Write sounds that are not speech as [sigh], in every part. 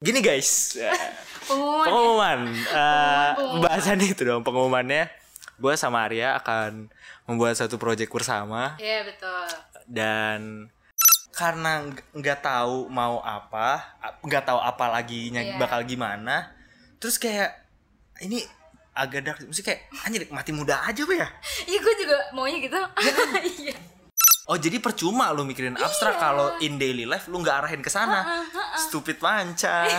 Gini guys, Pengumuman. ya? pengumuman. Eh, Pengumuman. Bahasan itu dong pengumumannya. Gue sama Arya akan membuat satu project bersama Iya betul. dan karena nggak- tahu mau apa, nggak tahu apa laginya Iya. bakal gimana, terus kayak ini agak dark, mesti kayak anjir mati muda aja apa ya? Iya gue juga maunya gitu. Iya. [laughs] Oh jadi percuma lu mikirin abstrak kalau in daily life lu nggak arahin ke sana. Stupid manca. [laughs]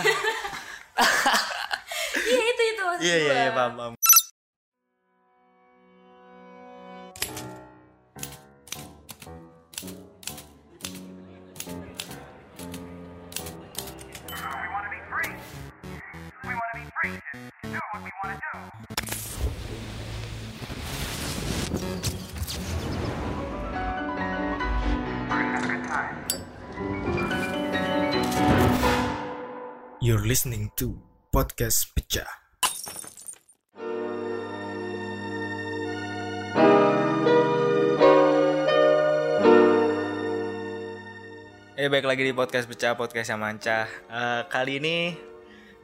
Iya itu itu maksud Iya iya iya paham paham. We want to be free. We want to be free to do what we want to do. You're listening to podcast pecah. Eh baik lagi di podcast pecah podcast yang manca. Eh, kali ini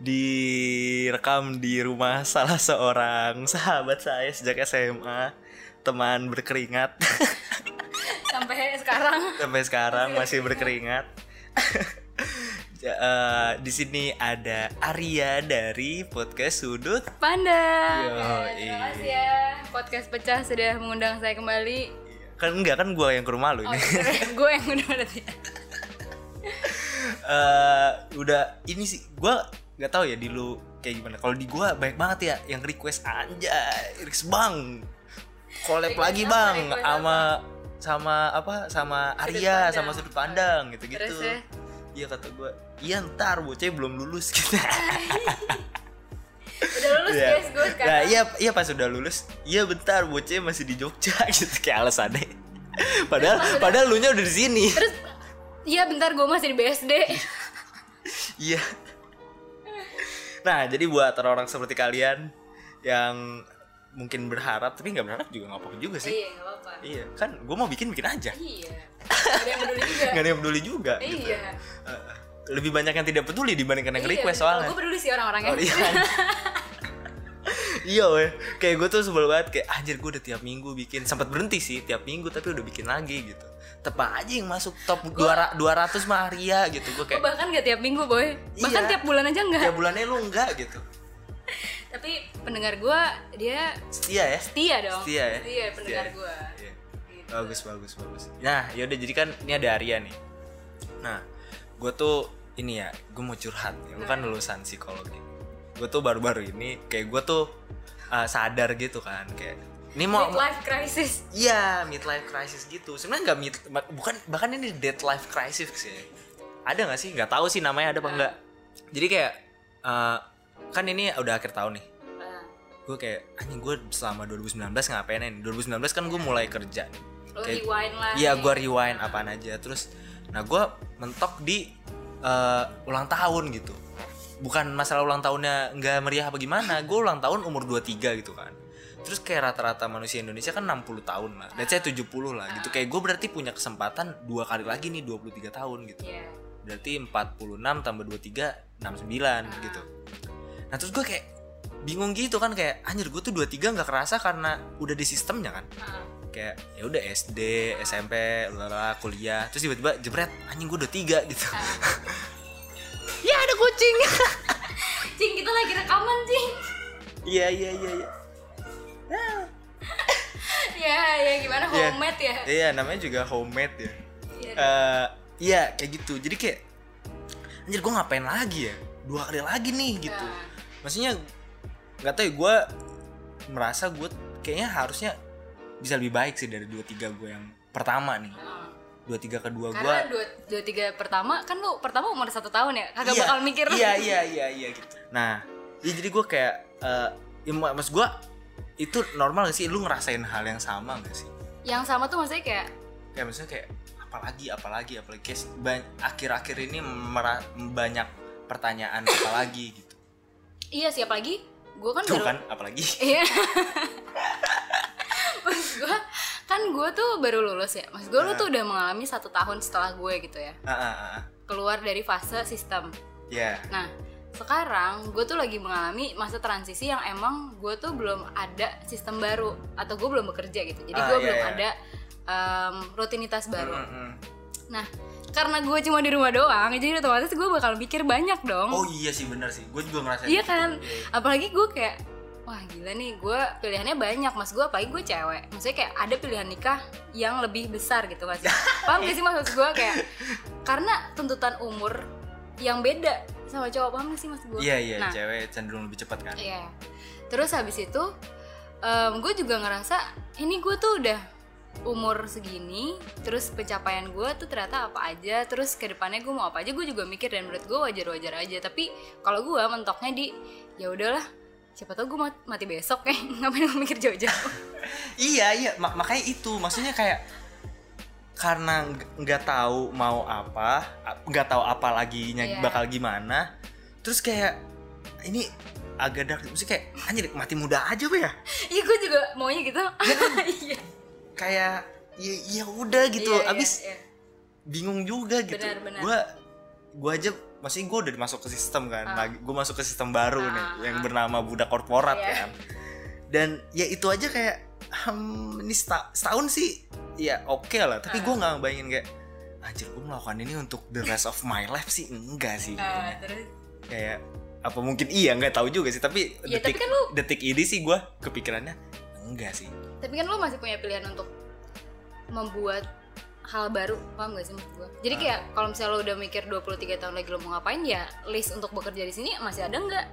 direkam di rumah salah seorang sahabat saya sejak SMA, teman berkeringat [laughs] Sampai sekarang. sampai sekarang masih berkeringat. [laughs] Eh, di sini ada Arya dari podcast Sudut. Panda. Yo, terima iya. kasih ya. Podcast pecah sudah mengundang saya kembali. Kan enggak kan gue yang ke rumah lu Oh, ini. [laughs] gue yang udah berarti. Eh, udah ini sih gue nggak tahu ya di lu kayak gimana. Kalau di gue baik banget ya yang request anjay, request bang. Collab lagi bang sama sama apa sama Arya pandang. sama sudut pandang gitu-gitu. Terus ya? Iya kata gue, iya ntar bocah belum lulus [laughs] gitu. Udah lulus Iya. guys gue sekarang. Nah, iya iya pas udah lulus, iya bentar bocah masih di Jogja [laughs] gitu kayak alasannya. Padahal padahal lu nya udah di sini. Terus Iya bentar gue masih di BSD. Iya. Nah, jadi buat orang-orang seperti kalian yang mungkin berharap tapi nggak berharap juga nggak apa-apa juga sih. iya gak apa-apa. Iya, kan gue mau bikin bikin aja. Iya. Gak ada yang peduli juga. [laughs] Gak ada yang peduli juga. gitu. Iya. Eh, lebih banyak yang tidak peduli dibandingkan yang request soalnya. Gue peduli sih orang-orangnya. Oh, iya. [laughs] iya weh kayak gue tuh sebel banget kayak anjir gue udah tiap minggu bikin sempat berhenti sih tiap minggu tapi udah bikin lagi gitu tepat aja yang masuk top 200 200 mah Arya gitu gue kayak bahkan gak tiap minggu boy. Bahkan Iya. tiap bulan aja enggak. tiap bulannya lu enggak gitu Tapi pendengar gue dia setia ya setia dong. Setia ya? Iya pendengar Setia. gue. Iya. Gitu. bagus bagus bagus nah yaudah jadi kan ini ada Arya nih nah gue tuh ini ya gue mau curhat ya gue kan lulusan psikologi gue tuh baru-baru ini kayak gue tuh uh, sadar gitu kan kayak ini mau Midlife crisis. Iya, midlife crisis gitu. Sebenarnya nggak mid, bukan bahkan ini dead life crisis sih. Ada nggak sih? Nggak tahu sih namanya ada apa enggak. Jadi kayak eh, kan ini udah akhir tahun nih. Nah, Gue kayak anjing gue selama 2019 ngapain nih? 2019 kan gue mulai kerja nih. lo Kayak- rewind lah. Iya, gue rewind apaan aja. Terus nah gue mentok di eh, ulang tahun gitu. Bukan masalah ulang tahunnya nggak meriah apa gimana. Gue ulang tahun umur 23 gitu kan. Terus kayak rata-rata manusia Indonesia kan 60 tahun lah. Let's say 70 lah gitu. Kayak gue berarti punya kesempatan dua kali lagi nih 23 tahun gitu. Iya. Berarti 46 tambah 23 69 gitu. Nah, terus gue kayak bingung gitu kan kayak anjir gue tuh 23 nggak kerasa karena udah di sistemnya kan. Nah, kayak ya udah SD SMP lala kuliah. Terus tiba-tiba jebret anjing gue udah tiga gitu. [laughs] Ya ada kucing. [laughs] Cing kita lagi rekaman cing. iya iya iya iya. [laughs] Ya. Ya gimana Iya. homemade ya. iya namanya juga homemade ya. Iya. Eh, iya kayak gitu. Jadi kayak anjir gue ngapain lagi ya? Dua kali lagi nih gitu. Nah, maksudnya nggak tahu ya gue merasa gue kayaknya harusnya bisa lebih baik sih dari dua tiga gue yang pertama nih dua tiga kedua gue Karena dua, dua tiga pertama kan lu pertama umur satu tahun ya kagak Iya, bakal mikir. Iya iya iya iya gitu. Nah, ya jadi gue kayak eh ya, maksud gue itu normal gak sih lu ngerasain hal yang sama gak sih? Yang sama tuh maksudnya kayak Kayak maksudnya kayak apalagi apalagi apalagi kayak akhir-akhir ini banyak pertanyaan apalagi gitu. Iya siapa lagi? Gue kan Tuh baru kan apalagi. [laughs] Iya. Maksud gue kan gue tuh baru lulus ya. Mas gue lu Nah. tuh udah mengalami satu tahun setelah gue gitu ya. Ah, ah, ah. Keluar dari fase sistem. Ya. Nah, sekarang gue tuh lagi mengalami masa transisi yang emang gue tuh belum ada sistem baru atau gue belum bekerja gitu jadi gue iya, belum iya. ada em, rutinitas baru Mm-mm. nah karena gue cuma di rumah doang jadi otomatis gue bakal mikir banyak dong. Oh iya sih bener sih. Gue juga ngerasain iya gitu. kan? Apalagi gue kayak wah gila nih gue pilihannya banyak. Mas gue apalagi gue cewek. Maksudnya kayak ada pilihan nikah yang lebih besar gitu mas. [laughs] Paham gak sih maksud gue? Kayak karena tuntutan umur yang beda sama cowok paham gak sih mas gue? Iya iya nah cewek cenderung lebih cepat kan? iya. Terus habis itu gue juga ngerasa ini gue tuh udah umur segini terus pencapaian gue tuh ternyata apa aja terus ke depannya gue mau apa aja gue juga mikir dan menurut gue wajar-wajar aja. Tapi kalau gue mentoknya di ya udahlah siapa tau gue mati, besok kayak [laughs] ngapain gue mikir jauh-jauh? [laughs] Iya iya. Mak- makanya itu. Maksudnya kayak karena nggak- tahu mau apa nggak tahu apa lagi Iya. bakal gimana terus kayak ini agak dark. Maksudnya kayak anjir mati muda aja be ya? [laughs] Iya gue juga maunya gitu. Iya kayak ya ya udah gitu Iya, iya, abis iya. bingung juga gitu Benar, benar. gue gue aja maksudnya gue udah masuk ke sistem kan Ah. lagi gue masuk ke sistem baru Ah, nih yang ah. bernama budak korporat Iya. kan dan ya itu aja kayak hmm, ini seta- setahun sih ya oke lah tapi Ah. gue nggak bayangin kayak anjir gue melakukan ini untuk the rest of my life sih enggak sih Ah, terus kayak apa mungkin iya nggak tahu juga sih tapi Ya, detik tapi kan lu- detik ini sih gue kepikirannya enggak sih tapi kan lo masih punya pilihan untuk membuat hal baru paham gak sih maksud gue jadi Ah. kayak kalau misalnya lo udah mikir 23 tahun lagi lo mau ngapain ya list untuk bekerja di sini masih ada nggak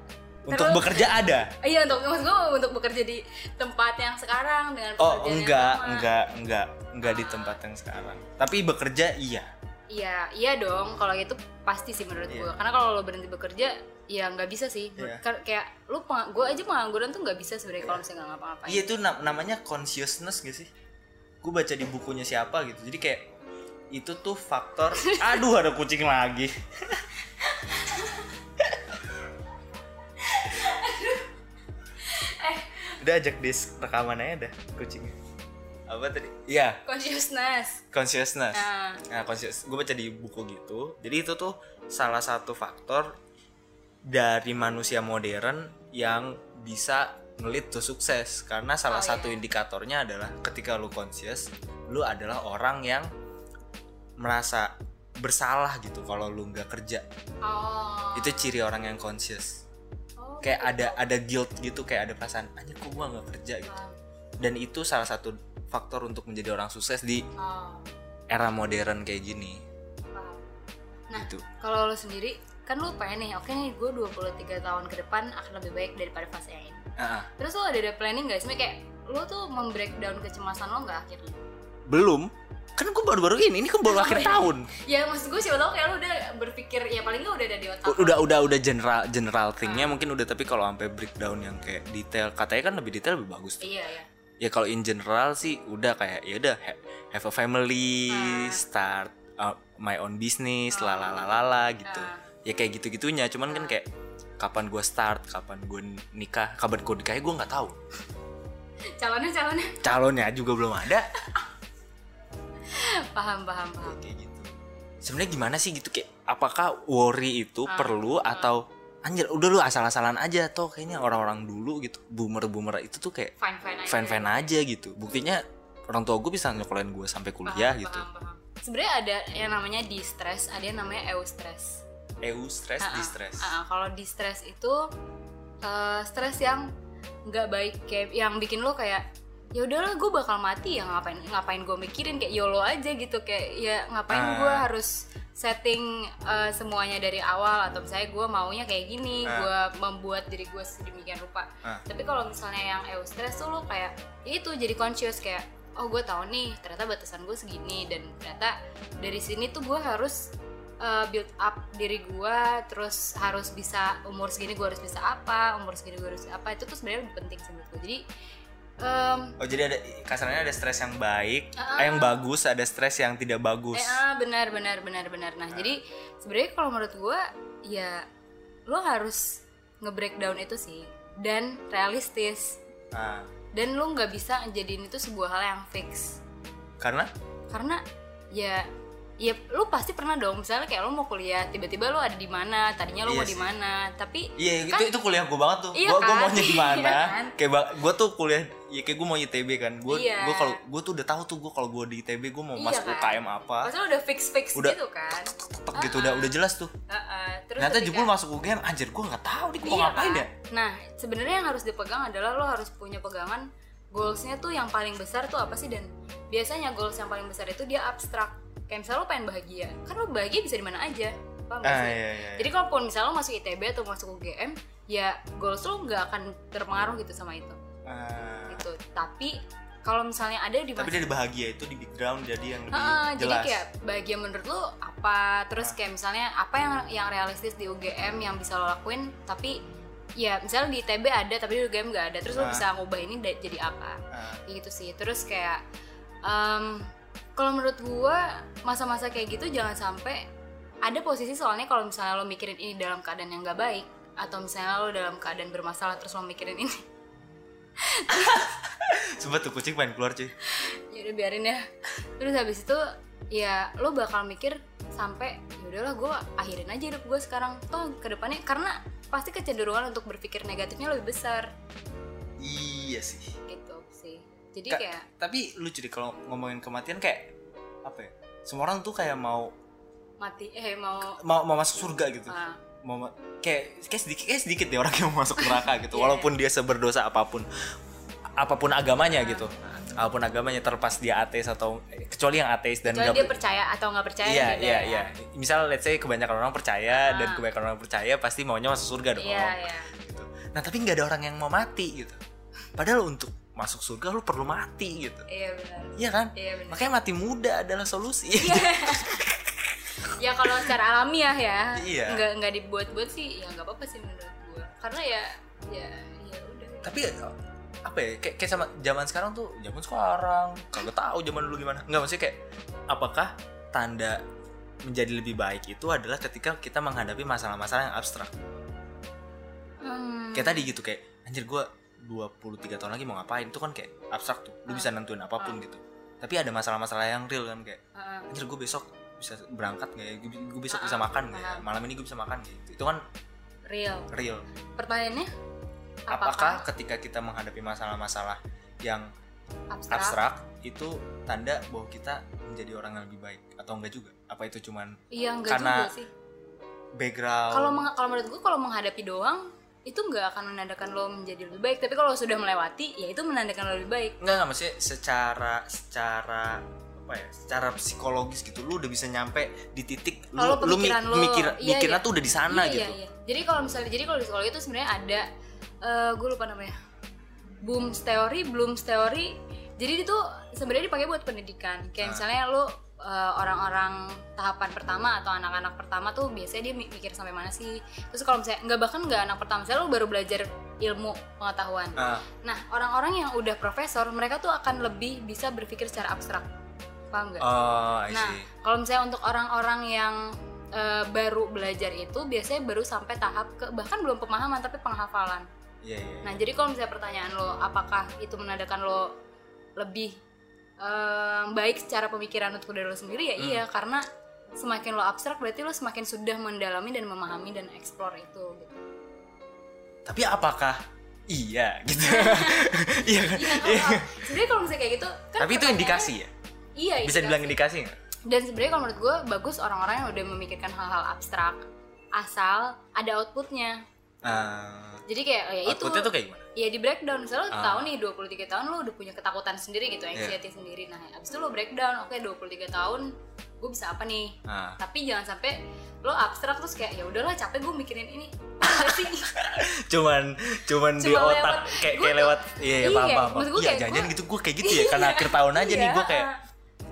untuk Terus- bekerja ada iya untuk maksud gue untuk bekerja di tempat yang sekarang dengan Oh pekerjaan yang enggak, enggak, enggak, enggak di tempat yang sekarang. Tapi bekerja iya. iya iya dong kalau itu pasti sih menurut Iya. gue karena kalau lo berhenti bekerja ya nggak bisa sih Iya. Kar- kayak lo gue aja pengangguran tuh nggak bisa sebenarnya kalau misalnya nggak ngapa-ngapain Iya itu na- namanya consciousness gak sih? Gue baca di bukunya siapa gitu. Jadi kayak itu tuh faktor. [laughs] Aduh ada kucing lagi. [laughs] Udah ajak dis rekaman aja dah kucingnya. Apa tadi? Iya, consciousness consciousness. nah Nah, conscious. Gue baca di buku gitu. Jadi itu tuh salah satu faktor dari manusia modern yang bisa ngelit to sukses karena salah Oh, satu iya. indikatornya adalah ketika lu conscious, lu adalah orang yang merasa bersalah gitu kalau lu nggak kerja. oh Itu ciri orang yang conscious. Oh, Kayak gitu. ada ada guilt gitu, kayak ada perasaan anjir kok gua nggak kerja gitu. Dan itu salah satu faktor untuk menjadi orang sukses di oh era modern kayak gini. Nah, Gitu. kalau lo sendiri kan lo pengen nih, oke nih gue 23 tahun ke depan akan lebih baik daripada fase ini. Ah, ah. Terus lo ada ada planning gak sih? Kayak lo tuh membreakdown kecemasan lo nggak akhirnya? belum kan gue baru-baru ini ini kan baru akhir iya. tahun Ya maksud gue siapa tau kayak lo udah berpikir ya paling nggak udah ada di otak. Lo. udah udah udah general general thingnya mungkin udah tapi kalau sampai breakdown yang kayak detail katanya kan lebih detail lebih bagus tuh. Iya ya. ya kalau in general sih udah kayak ya udah ha- have a family Ah. start uh, my own business Ah. lalalala gitu Ah. Ya kayak gitu gitunya cuman kan kayak kapan gue start kapan gue nikah kapan gue nikahnya gue nggak tahu Calonnya calonnya. calonnya juga belum ada paham paham paham. kayak gitu sebenarnya gimana sih gitu kayak apakah worry itu Ah, perlu ah. atau anjir udah lu asal-asalan aja toh kayaknya orang-orang dulu gitu boomer-boomer itu tuh kayak Fine fine aja. fan-fan aja gitu buktinya orang tua gue bisa nyekolahin gue sampai kuliah Paham, gitu Paham, paham. Sebenarnya ada yang namanya distress, ada yang namanya eustress. Eu stres Ah, ah. distress Ah, ah. kalau distress itu eh, stres yang nggak baik kayak yang bikin lo kayak ya udahlah gue bakal mati ya ngapain ngapain gue mikirin kayak yolo aja gitu kayak ya ngapain Ah. gue harus setting eh, semuanya dari awal atau misalnya gue maunya kayak gini Ah. gue membuat diri gue sedemikian rupa Ah. tapi kalau misalnya yang eustress tuh lo kayak ya itu jadi conscious kayak oh gue tahu nih ternyata batasan gue segini dan ternyata dari sini tuh gue harus uh, build up diri gue terus harus bisa umur segini gue harus bisa apa umur segini gue harus apa itu tuh sebenarnya lebih penting sih menurut gue jadi em, oh jadi ada kasarnya ada stres yang baik eh, yang bagus ada stres yang tidak bagus. Eh, ah, benar benar benar benar. Nah jadi sebenarnya kalau menurut gue ya lo harus nge-breakdown itu sih dan realistis. Ah, dan lo nggak bisa jadiin itu sebuah hal yang fix. Karena? Karena ya ya lu pasti pernah dong misalnya kayak lu mau kuliah tiba-tiba lu ada di mana tadinya lu Iya mau di mana tapi Iya kan itu itu kuliah gue banget tuh. Iya gue kan? maunya [laughs] di mana? Iya kan? Kayak gue tuh kuliah ya kayak gue mau ITB kan. Gue Iya. gue kalau gue tuh udah tahu tuh gue kalau gue di ITB gue mau Iya masuk kan? UKM apa. pasti lu udah fix fix Udah. gitu kan Tek gitu udah udah jelas tuh. Heeh, terus Ternyata ketika- jebul masuk UGM anjir gue nggak tahu nih gue Iya ngapain kan? ya. Nah, sebenarnya yang harus dipegang adalah lo harus punya pegangan goalsnya tuh yang paling besar tuh apa sih dan biasanya goals yang paling besar itu dia abstrak. Kayak misalnya lo pengen bahagia, kan lo bahagia bisa di mana aja, paham Ah, sih? iya, iya, iya. Jadi kalaupun misalnya lo masuk ITB atau masuk UGM, ya goals lo nggak akan terpengaruh gitu sama itu, Ah, gitu. Tapi kalau misalnya ada di tapi dari bahagia itu di background jadi yang lebih jadi jelas. kayak bahagia menurut lo apa terus kayak misalnya apa yang yang realistis di UGM yang bisa lo lakuin tapi ya misalnya di ITB ada tapi di UGM nggak ada terus lo Ah. bisa ngubah ini jadi apa Ah, gitu sih terus kayak em, kalau menurut gua masa-masa kayak gitu jangan sampai ada posisi soalnya kalau misalnya lo mikirin ini dalam keadaan yang nggak baik atau misalnya lo dalam keadaan bermasalah terus lo mikirin ini [laughs] Sumpah tuh kucing pengen keluar cuy. ya udah biarin ya terus habis itu ya lo bakal mikir sampai ya udahlah gue akhirin aja hidup gue sekarang toh ke depannya karena pasti kecenderungan untuk berpikir negatifnya lebih besar Iya sih. Gitu jadi Ka- kayak Tapi lucu deh kalau ngomongin kematian kayak apa ya? Semua orang tuh kayak mau mati eh mau mau, mau masuk surga gitu. ah, mau ma- kayak kayak sedikit kayak sedikit deh orang [laughs] yang mau masuk neraka gitu Iya. walaupun dia seberdosa apa pun apa pun agamanya gitu apa pun agamanya terlepas dia ateis atau kecuali yang ateis dan kecuali nggak- dia percaya atau nggak percaya iya beda iya ya. iya misal let's say kebanyakan orang percaya Ah. dan kebanyakan orang percaya pasti maunya masuk surga dong iya iya gitu. nah tapi nggak ada orang yang mau mati gitu padahal untuk masuk surga lu perlu mati gitu. Iya benar. Iya kan? Iya benar. Makanya mati muda adalah solusi. [laughs] Ya kalau secara alamiah ya Iya. nggak nggak dibuat-buat sih ya nggak apa-apa sih menurut gue karena ya ya ya udah. Tapi apa ya kayak, kayak sama zaman sekarang tuh zaman sekarang kagak tahu zaman dulu gimana. Nggak maksudnya kayak apakah tanda menjadi lebih baik itu adalah ketika kita menghadapi masalah-masalah yang abstrak? Hmm, kayak tadi gitu kayak anjir gue 23 tahun lagi mau ngapain itu kan kayak abstrak tuh. Lu bisa nentuin apa pun gitu. Tapi ada masalah-masalah yang real kan kayak ah, anjir gue besok bisa berangkat nggak ya? Gue besok Ah, bisa makan ya? Paham. malam ini gue bisa makan nggak ya? itu kan real. real. Pertanyaannya apakah ketika kita menghadapi masalah-masalah yang abstrak, abstrak itu tanda bahwa kita menjadi orang yang lebih baik? Atau enggak juga? Apa itu cuman iya enggak karena juga sih. background? Kalau kalau menurut gue kalau menghadapi doang itu nggak akan menandakan lo menjadi lebih baik tapi kalau sudah melewati ya itu menandakan lo lebih baik enggak enggak maksudnya secara secara apa ya secara psikologis gitu lu udah bisa nyampe di titik lu Kalau lu mi- lo, mikir iya, mikirnya iya. tuh udah di sana iya, gitu iya, iya. jadi kalau misalnya jadi kalau di psikologi itu sebenarnya ada eh gue lupa namanya Bloom's theory Bloom's theory jadi itu sebenarnya dipakai buat pendidikan kayak Ah. misalnya lo eh, orang-orang tahapan pertama atau anak-anak pertama tuh biasanya dia mi- mikir sampai mana sih. Terus kalau misalnya nggak bahkan nggak anak pertama misalnya lo baru belajar ilmu pengetahuan. Ah, nah orang-orang yang udah profesor mereka tuh akan lebih bisa berpikir secara abstrak. Paham nggak? Oh I Nah, kalau misalnya untuk orang-orang yang eh, baru belajar itu biasanya baru sampai tahap ke bahkan belum pemahaman tapi penghafalan. iya iya. Nah, jadi kalau misalnya pertanyaan lo apakah itu menandakan lo lebih eh, baik secara pemikiran untuk diri lo sendiri ya Hmm. iya karena semakin lo abstrak berarti lo semakin sudah mendalami dan memahami dan explore itu gitu. tapi apakah iya gitu? [laughs] Iya. Kan? Iya, sebenarnya kalau misalnya kayak gitu kan tapi itu indikasi ya? Iya, bisa dibilang indikasi. nggak? Dan sebenarnya kalau menurut gue bagus orang-orang yang udah memikirkan hal-hal abstrak asal ada outputnya. Ah, jadi kayak oh ya itu. Outputnya tuh kayak gimana ya di breakdown. Misalnya lo Ah. tahu nih 23 tahun lo udah punya ketakutan sendiri gitu anxiety sendiri. Nah abis itu lo breakdown oke 23 tahun gue bisa apa nih? Ah. tapi jangan sampai lo abstrak terus kayak ya udahlah capek gue mikirin ini. Apa [laughs] sih. Cuman cuman di otak lewat- kayak kayak lewat iya iya iya, paham paham. maksud gua iya kayak jangan gitu gue kayak gitu ya karena akhir tahun aja nih Iya, gue kayak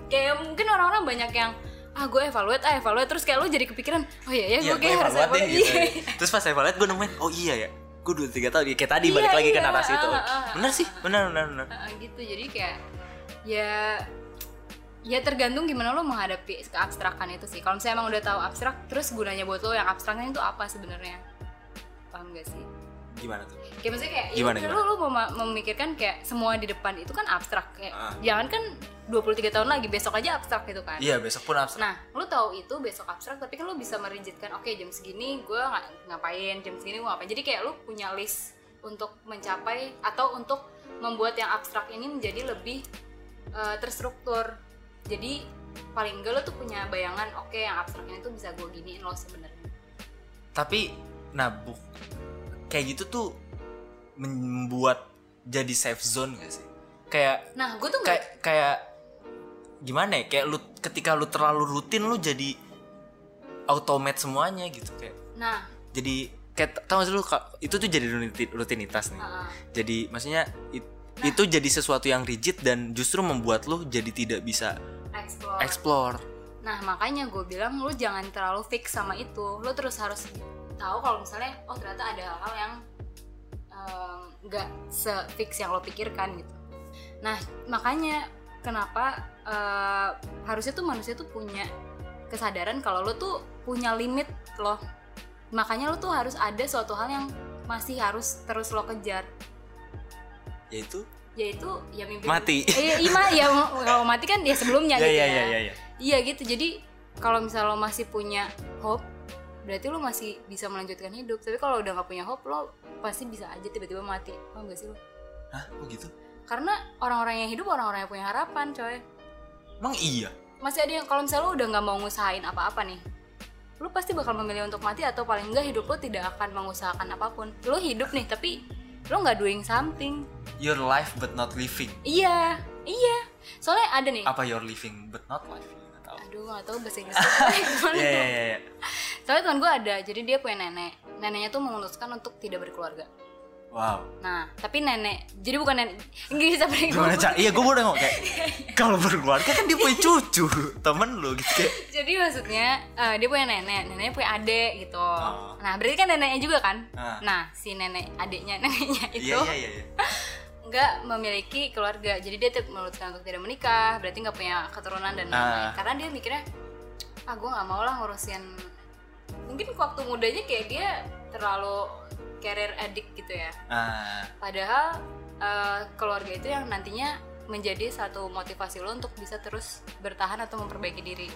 kayak mungkin orang-orang banyak yang ah gue evaluate ah evaluate. Terus kayak lo jadi kepikiran oh iya ya Iya, gue kayak harus evaluate deh, gitu. Iya. Terus pas evaluate gue nemuin, oh iya ya, gue dua tiga tahun, kayak tadi Iya, balik lagi ke iya, narasi itu. ah, ah, Bener sih, bener bener bener. Heeh, gitu. Jadi kayak ya ya tergantung gimana lo menghadapi keabstrakan itu sih. Kalau misalnya emang udah tahu abstrak terus gunanya buat lo yang abstraknya itu apa sebenarnya? Paham gak sih Gimana tuh? kayak misalnya kayak ya Gimana, udah, gimana? lo lo mema- memikirkan kayak semua di depan itu kan abstrak kayak Ah. jangan kan 23 tahun lagi besok aja abstrak gitu kan iya besok pun abstrak Nah, lu tahu itu besok abstrak, tapi kan lu bisa merigidkan, oke jam segini gue ngapain, jam segini gue ngapain. Jadi kayak lu punya list untuk mencapai atau untuk membuat yang abstrak ini menjadi lebih eh, terstruktur. Jadi paling enggak lu tuh punya bayangan, oke yang abstrak ini tuh bisa gue giniin lo sebenarnya. tapi nah bu kayak gitu tuh membuat jadi safe zone gak sih? Kayak Nah, gue tuh kayak kayak gimana ya? Kayak lu ketika lu terlalu rutin lu jadi automate semuanya gitu kayak. Nah, jadi kayak tau gak sih lu itu tuh jadi ruti- rutinitas nih. Uh, jadi maksudnya it- itu jadi sesuatu yang rigid dan justru membuat lu jadi tidak bisa explore. explore. Nah makanya gue bilang lu jangan terlalu fix sama itu. Lu terus harus tahu kalau misalnya oh ternyata ada hal-hal yang nggak se-fix yang lo pikirkan gitu. Nah makanya kenapa eh, harusnya tuh manusia tuh punya kesadaran kalau lo tuh punya limit loh. Makanya lo tuh harus ada suatu hal yang masih harus terus lo kejar. Yaitu? Yaitu ya mimpi Mati. [laughs] iya ima ya kalau mati kan ya sebelumnya ya gitu ya ya ya ya ya Iya gitu. Jadi kalau misal lo masih punya hope, berarti lo masih bisa melanjutkan hidup. Tapi kalau udah nggak punya hope, lo pasti bisa aja tiba-tiba mati. Paham gak sih lo? Hah, kok gitu Karena orang-orang yang hidup orang-orang yang punya harapan, coy. emang iya Masih ada yang kalau misal lo udah nggak mau ngusahain apa-apa nih, lo pasti bakal memilih untuk mati atau paling enggak hidup lo tidak akan mengusahakan apa pun. Lo hidup nih, tapi lo nggak doing something. your life but not living Iya, iya. Soalnya ada nih. apa your living but not life Aduh, tahu bahasa Inggris. [laughs] Gimana ya ya dong? Ya ya Soalnya teman gue ada, jadi dia punya nenek. Neneknya tuh memutuskan untuk tidak berkeluarga. wow Nah, tapi nenek, jadi bukan nenek, nggak bisa pergi gimana cak iya gue udah ngomong kayak kalau berkeluarga kan dia punya cucu temen lu gitu kayak Jadi maksudnya eh, dia punya nenek, neneknya punya adik gitu. Oh. Nah, berarti kan neneknya juga kan? Ah. Nah, si nenek adiknya [laughs] neneknya itu iya iya iya iya. nggak memiliki keluarga. Jadi dia tetap memutuskan untuk tidak menikah, berarti nggak punya keturunan dan lain-lain. Ah. Karena dia mikirnya, ah gue nggak mau lah ngurusin. Mungkin waktu mudanya kayak dia terlalu career addict gitu ya. ah Padahal eh, keluarga itu yang nantinya menjadi satu motivasi lo untuk bisa terus bertahan atau memperbaiki diri.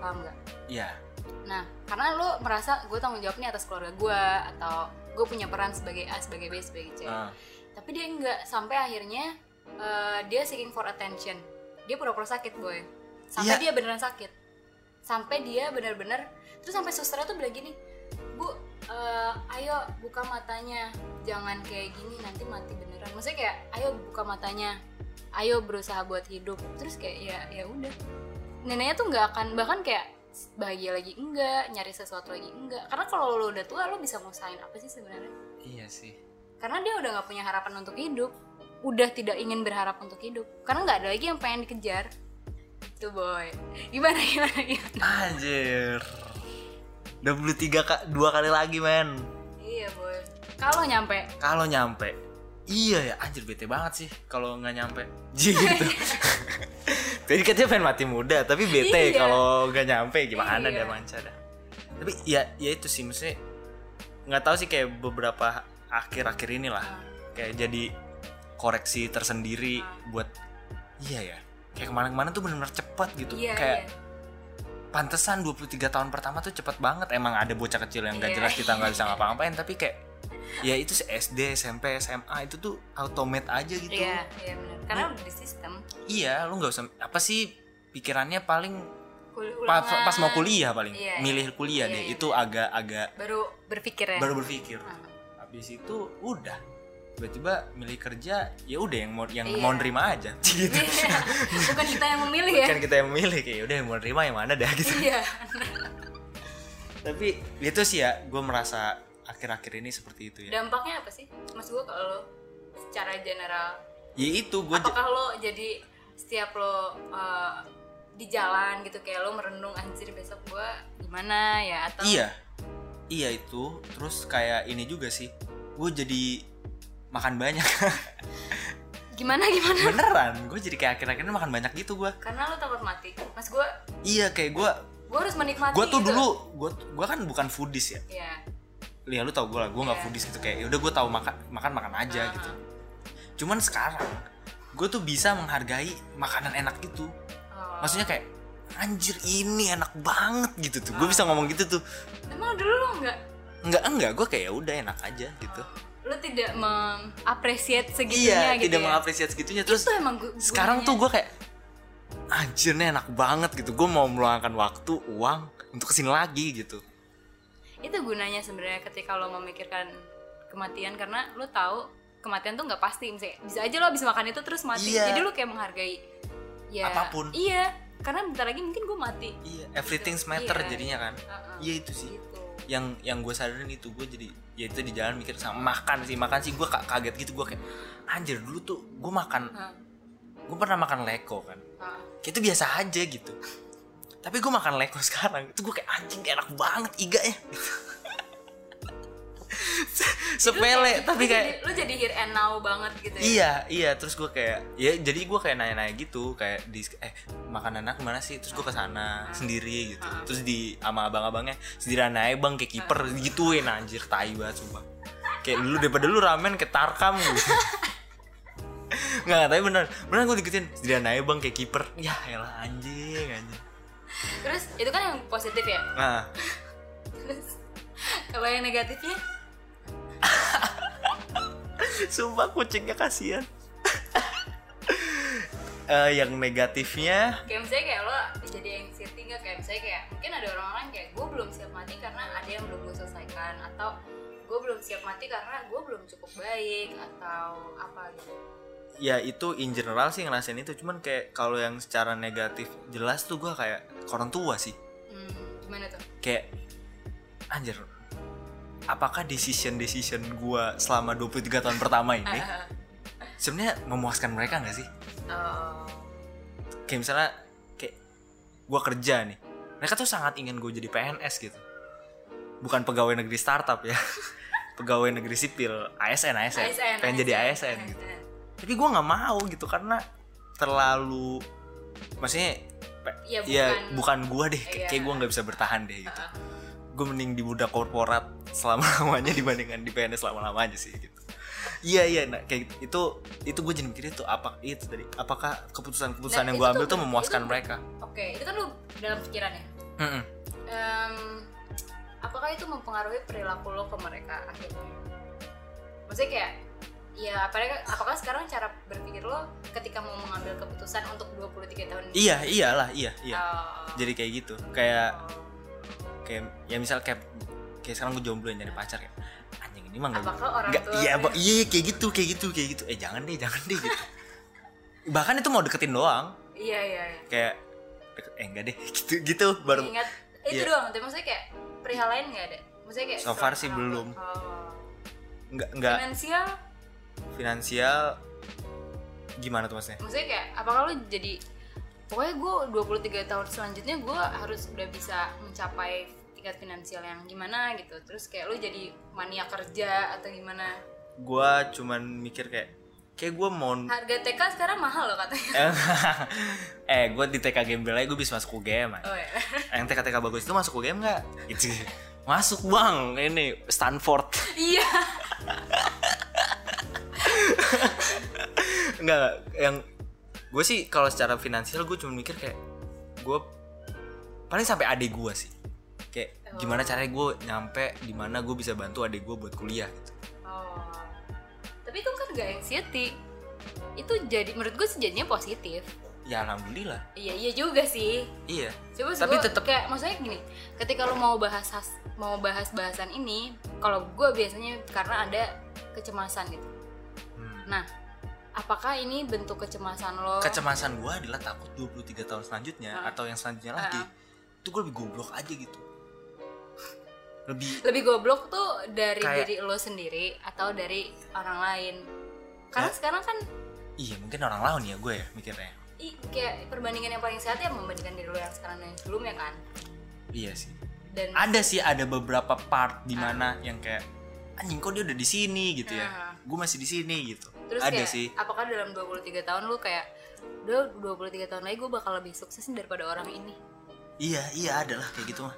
Paham nggak? iya Nah, karena lo merasa gue tanggung jawab nih atas keluarga gue atau gue punya peran sebagai A, sebagai B, sebagai C. Ah. Tapi dia nggak sampai akhirnya eh, dia seeking for attention. Dia pura-pura sakit boy. Sampai Iya. dia beneran sakit. Sampai dia bener-bener terus sampai susternya tuh bilang gini, bu, eh, ayo buka matanya, jangan kayak gini nanti mati beneran. Maksudnya kayak, ayo buka matanya, ayo berusaha buat hidup. Terus kayak ya ya udah. Neneknya tuh nggak akan bahkan kayak bahagia lagi enggak, nyari sesuatu lagi enggak. Karena kalau lo udah tua lo bisa ngusahain apa sih sebenarnya? iya sih karena dia udah nggak punya harapan untuk hidup udah tidak ingin berharap untuk hidup karena nggak ada lagi yang pengen dikejar itu boy gimana gimana gimana anjir 23 kak dua kali lagi men. Iya boy. Kalau nyampe. Kalau nyampe. Iya ya anjir bete banget sih kalau nggak nyampe. [laughs] Gitu. [laughs] Jadi katanya pengen mati muda tapi bete Iya. kalau nggak nyampe. Gimana Iya. deh manca dah. Tapi ya ya itu sih maksudnya nggak tahu sih kayak beberapa akhir-akhir inilah. Kayak jadi koreksi tersendiri buat iya ya. Kayak ke mana-kemana tuh benar-benar cepat gitu. Iya kayak iya pantesan 23 tahun pertama tuh cepet banget. Emang ada bocah kecil yang gak Iya. jelas kita nggak bisa ngapa-ngapain tapi kayak ya itu sih SD SMP SMA itu tuh automate aja gitu. Iya iya benar karena udah di sistem. iya lu nggak usah apa sih pikirannya paling pas, pas mau kuliah paling Iya, iya. milih kuliah Iya, deh iya, itu agak-agak baru berpikir ya. Baru berpikir. Ah. habis itu udah tiba-tiba milih kerja ya udah yang mau yang Iya. mau nerima aja. [laughs] Gitu. Iya. bukan kita yang memilih ya. Kan kita yang memilih kayak udah yang mau nerima yang mana dah gitu. Iya. Tapi itu sih ya gue merasa akhir-akhir ini seperti itu ya. Dampaknya apa sih? Mas gue kalau secara general. Ya itu gue apakah lo jadi setiap lo uh, di jalan gitu kayak lo merenung anjir besok gua gimana ya? Atau iya. Iya itu. Terus kayak ini juga sih gue jadi makan banyak. [laughs] Gimana gimana? Beneran gue jadi kayak akhir-akhir ini makan banyak gitu gue karena lo takut mati. Mas gua iya kayak gue gua harus menikmati gue tuh gitu. dulu gue gue kan bukan foodies ya. Ya ya lu tau gue lah gue nggak Iya. foodies gitu kayak udah gue tahu makan makan makan aja Ah. gitu. cuman sekarang gue tuh bisa menghargai makanan enak itu Oh. maksudnya kayak anjir ini enak banget gitu tuh. Gue bisa ngomong gitu tuh. Emang dulu lo nggak? Enggak enggak gue kayak "Ya udah enak aja gitu lo tidak mengapresiasi segitunya iya gitu tidak ya? mengapresiasi segitunya terus itu emang gu- sekarang tuh gue kayak anjir nih enak banget gitu gue mau meluangkan waktu uang untuk ke sini lagi gitu itu gunanya sebenarnya ketika lo memikirkan kematian karena lo tahu kematian tuh nggak pasti misalnya bisa aja lo habis makan itu terus mati Iya. jadi lo kayak menghargai ya Apa pun. iya karena bentar lagi mungkin gue mati iya everything's matter Iya. jadinya kan Heeh. iya itu sih gitu yang yang gue sadarin itu gue jadi ya itu di jalan mikir sama makan sih makan sih gue kaget gitu gue kayak anjir dulu tuh gue makan gue pernah makan leko kan. Kayak itu biasa aja gitu. Tapi gue makan leko [laughs] sekarang itu gue kayak anjing kayak enak banget iga ya [laughs] [laughs] sepele Lu tapi jadi- kayak lu jadi here and now banget gitu ya? Iya iya terus gue kayak ya jadi gue kayak nanya-nanya gitu kayak di eh makan enak mana sih? Terus gue ke sana sendiri gitu. Terus di sama abang-abangnya sendirian aja bang kayak kiper gituin anjir tai banget sumpah. Kayak lu daripada lu ramen ke tarkam gitu. [laughs] Nggak, tapi bener Bener gue diketin Sendirian aja bang kayak kiper. Ya elah anjing anjing. Terus itu kan yang positif ya? Nah terus kalau yang negatifnya [laughs] Sumpah kucingnya kasihan. [laughs] Eh, Yang negatifnya? Kayak misalnya kayak lo jadi anxiety nggak? Kayak misalnya kayak mungkin ada orang-orang kayak gue belum siap mati karena ada yang belum gue selesaikan atau gue belum siap mati karena gue belum cukup baik atau apa gitu. Ya itu in general sih ngerasain itu. Cuman kayak kalau yang secara negatif jelas tuh gue kayak orang tua sih. Hmm, gimana tuh? Kayak anjir apakah decision decision gue selama 23 tahun pertama ini [laughs] sebenarnya memuaskan mereka nggak sih? Oh, kayak misalnya kayak gue kerja nih mereka tuh sangat ingin gue jadi PNS gitu. Bukan pegawai negeri startup ya [laughs] pegawai negeri sipil ASN ASN, ASN pengen jadi ASN gitu. Tapi gue nggak mau gitu karena terlalu maksudnya Ya, ya bukan- bukan gue deh Iya. kayak gue nggak bisa bertahan deh gitu. Heeh. Gue mending di budak korporat selama lamanya dibandingkan di PNS selama lamanya sih gitu. Iya iya nah kayak gitu. itu itu gue jadi mikir itu apa itu tadi apakah keputusan keputusan Nah, yang gue ambil tuh tuh memuaskan itu- mereka? Oke itu kan lu dalam pikiran ya? Mm-mm. Em, apakah itu mempengaruhi perilaku lo ke mereka akhirnya? Maksudnya kayak ya apakah apakah sekarang cara berpikir lo ketika mau mengambil keputusan untuk 23 tahun? Iya iyalah iya iya. Oh. jadi kayak gitu. Kayak kayak ya misal kayak kayak sekarang gue jomblo yang nyari pacar kayak anjing ini mah nggak nggak- iya gue- Pak. iya kayak gitu kayak gitu kayak gitu. Eh jangan deh jangan deh gitu. [laughs] Bahkan itu mau deketin doang. Iya iya iya. Kayak eh enggak deh [laughs] gitu gitu baru ingat itu iya. doang tapi maksudnya kayak perihal lain nggak ada? Maksudnya kayak So far sih belum. oh. enggak enggak finansial? Finansial gimana tuh maksudnya? Maksudnya kayak apakah lo jadi pokoknya gue 23 tahun selanjutnya gue harus udah bisa mencapai tingkat finansial yang gimana gitu. Terus kayak lo jadi mania kerja atau gimana? Gue cuman mikir kayak kayak gue mau harga TK sekarang mahal loh katanya. [laughs] Eh gue di TK Gembel aja gue bisa masuk UGM oh ya [laughs] yang TK TK bagus itu masuk UGM nggak? Gitu. Masuk bang. Ini Stanford. Iya. [laughs] Enggak, yang gue sih kalau secara finansial gue cuma mikir kayak gue paling sampai adik gue sih kayak gimana caranya gue nyampe di mana gue bisa bantu adik gue buat kuliah gitu. oh tapi itu kan gak anxiety itu jadi menurut gue sih jadinya positif ya alhamdulillah iya iya juga sih iya Coba Tapi gua tetep- kayak maksudnya gini, ketika lo mau bahas has- mau bahas bahasan ini, kalau gue biasanya karena ada kecemasan gitu. Hmm. Nah, apakah ini bentuk kecemasan lo? kecemasan gue adalah takut 23 tahun selanjutnya atau yang selanjutnya lagi Ah. itu gue lebih goblok aja gitu lebih Lebih goblok tuh dari Kayak- diri lo sendiri atau dari orang lain? Karena Ya. sekarang kan iya mungkin orang lain ya gue ya mikirnya i, kayak perbandingan yang paling sehat ya membandingkan diri lo yang sekarang dan yang sebelumnya kan. iya sih Dan ada sih ada beberapa part di mana yang kayak anjing kok dia udah di sini gitu ya Ah. gue masih di sini gitu terus ada kayak sih apakah dalam 23 tahun lo kayak udah 23 tahun lagi gue bakal lebih sukses daripada orang ini? iya iya ada lah kayak gitu mah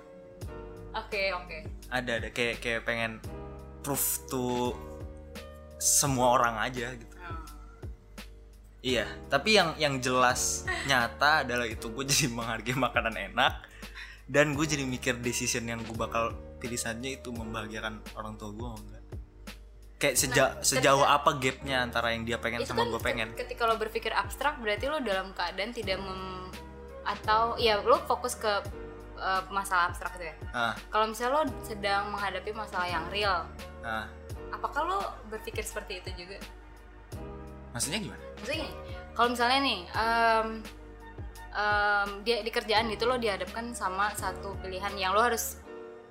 Oke, oke. ada ada kayak kayak pengen proof to semua orang aja gitu Hmm. Iya, tapi yang yang jelas [laughs] nyata adalah itu gue jadi menghargai makanan enak dan gue jadi mikir decision yang gue bakal pilih saja itu membahagiakan orang tua gue enggak. Kayak seja- Nah, sejauh ketika- apa gapnya antara yang dia pengen sama kan gue pengen. ketika lo berpikir abstrak berarti lo dalam keadaan tidak mem atau ya lo fokus ke uh, masalah abstrak itu ya. Ah, kalau misalnya lo sedang menghadapi masalah yang real ah. apakah lo berpikir seperti itu juga? Maksudnya gimana? maksudnya gini kalau misalnya nih em, em, dia di kerjaan gitu lo dihadapkan sama satu pilihan yang lo harus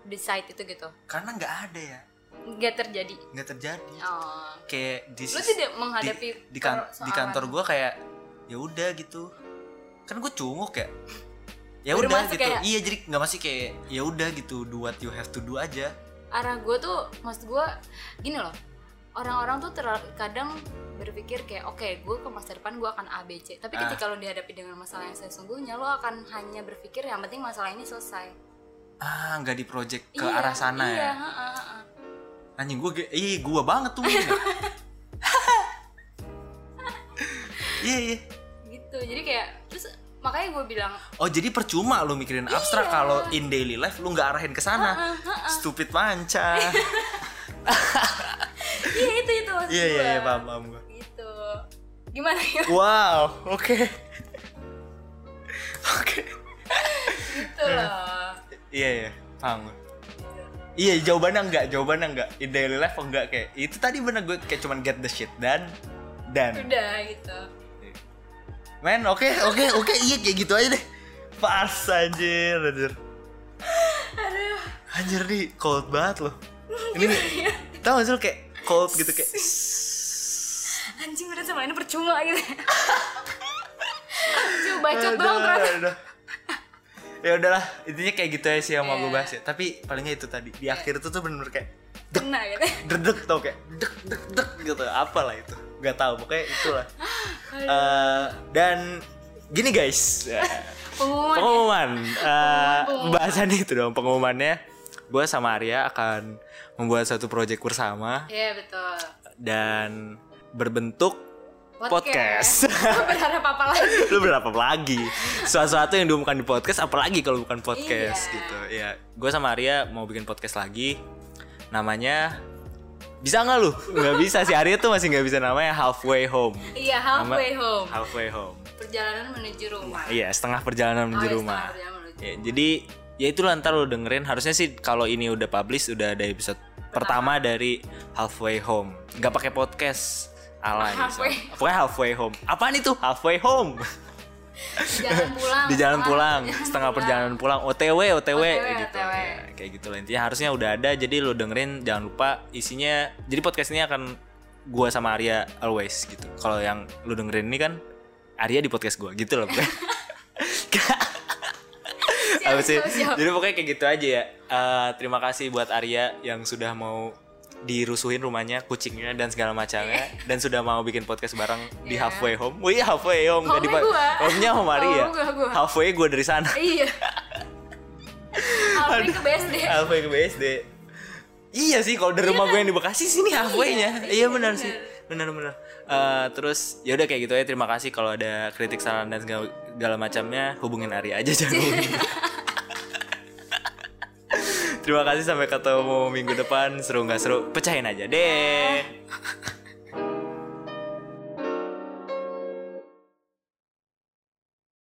decide itu gitu. Karena nggak ada ya, nggak terjadi. Nggak terjadi. oh. Kayak di lo tidak menghadapi di, di, kan- di kantor gue kayak ya udah gitu. Kan gue cunguk ya ya udah gitu ya? iya jadi nggak masih kayak ya udah gitu do what you have to do aja arah gue tuh maksud gue gini loh orang-orang tuh terlalu kadang berpikir kayak oke gue ke masa depan gue akan A B C tapi Ah. ketika lo dihadapi dengan masalah yang sesungguhnya lo akan hanya berpikir yang penting masalah ini selesai ah nggak di project ke Iya, arah sana iya, ya ha, ha, ha. anjing gue iya gue banget tuh mungkin. [laughs] iya iya gitu jadi kayak terus makanya gue bilang oh jadi percuma lu mikirin abstrak Iya. kalau in daily life lu nggak arahin ke sana. Stupid manca. [laughs] Iya itu itu maksud iya iya iya paham paham gue gitu. Gimana ya wow oke. [laughs] Oke. Gitu loh. Iya iya paham gue Iya. Jawabannya enggak, jawabannya enggak. In daily life enggak kayak Itu tadi bener gue kayak cuman get the shit dan Dan udah gitu Men oke oke oke iya kayak gitu aja deh. Pas anjir anjir. Aduh. Anjir nih cold banget loh. [laughs] Ini nih Tau gak sih lo kayak cold gitu kayak [laughs] anjing udah sama ini percuma gitu. [laughs] Cuma bacot Aduh, ternyata. Ya udahlah intinya kayak gitu aja sih yang mau gue Iya. bahas ya. Tapi palingnya itu tadi Di akhir itu tuh bener-bener kayak kena gitu. Derdek tau kayak Dek dek dek gitu Apalah itu Gak tahu pokoknya itulah [gasps] Eh, Dan Gini guys ya. pengumuman ya? pengumuman Pengumuman. pembahasan itu dong pengumumannya gue sama Arya akan membuat satu project bersama Iya betul. dan berbentuk podcast, Lo [laughs] berharap apa lagi? [laughs] lu berapa lagi sesuatu yang diumumkan di podcast apalagi kalau bukan podcast Iya. gitu ya gue sama Arya mau bikin podcast lagi namanya bisa nggak lu nggak bisa sih Arya tuh masih nggak bisa namanya halfway home Iya Nama- halfway home. halfway home Perjalanan menuju rumah. Iya, setengah perjalanan menuju Oh, iya, rumah. setengah perjalanan menuju Ya, jadi ya itu ntar lo dengerin. Harusnya sih kalau ini udah publish udah ada episode pertama, dari Halfway Home. Nggak pakai podcast. Alay. Halfway. so. Pokoknya halfway home. Apaan itu? Halfway home. [laughs] Jalan [laughs] pulang. Di jalan setengah- pulang, setengah perjalanan pulang. OTW, OTW, OTW, gitu. OTW. Ya, kayak gitu lah intinya. Harusnya udah ada. Jadi lo dengerin jangan lupa isinya. Jadi podcast ini akan gua sama Arya always gitu. Kalau yang lo dengerin ini kan Arya di podcast gua gitu loh. pokoknya. [laughs] Siap, Apa sih? siap. Jadi pokoknya kayak gitu aja ya. Eh, terima kasih buat Arya yang sudah mau dirusuhin rumahnya, kucingnya dan segala macamnya dan sudah mau bikin podcast bareng di Iya. halfway home. Wih, halfway home nggak di Home-nya home gua, gua. Halfway gue dari sana. Iya. Halfway ke BSD. halfway ke BSD. Iya sih kalau dari rumah gue yang di Bekasi sini halfway-nya. Iya, iya, benar benar. sih. Benar benar. Eh, terus ya udah kayak gitu aja. Terima kasih kalau ada kritik saran dan segala, segala macamnya hubungin Arya aja jangan. [laughs] Terima kasih sampai ketemu minggu depan. Seru nggak seru? Pecahin aja deh. [laughs]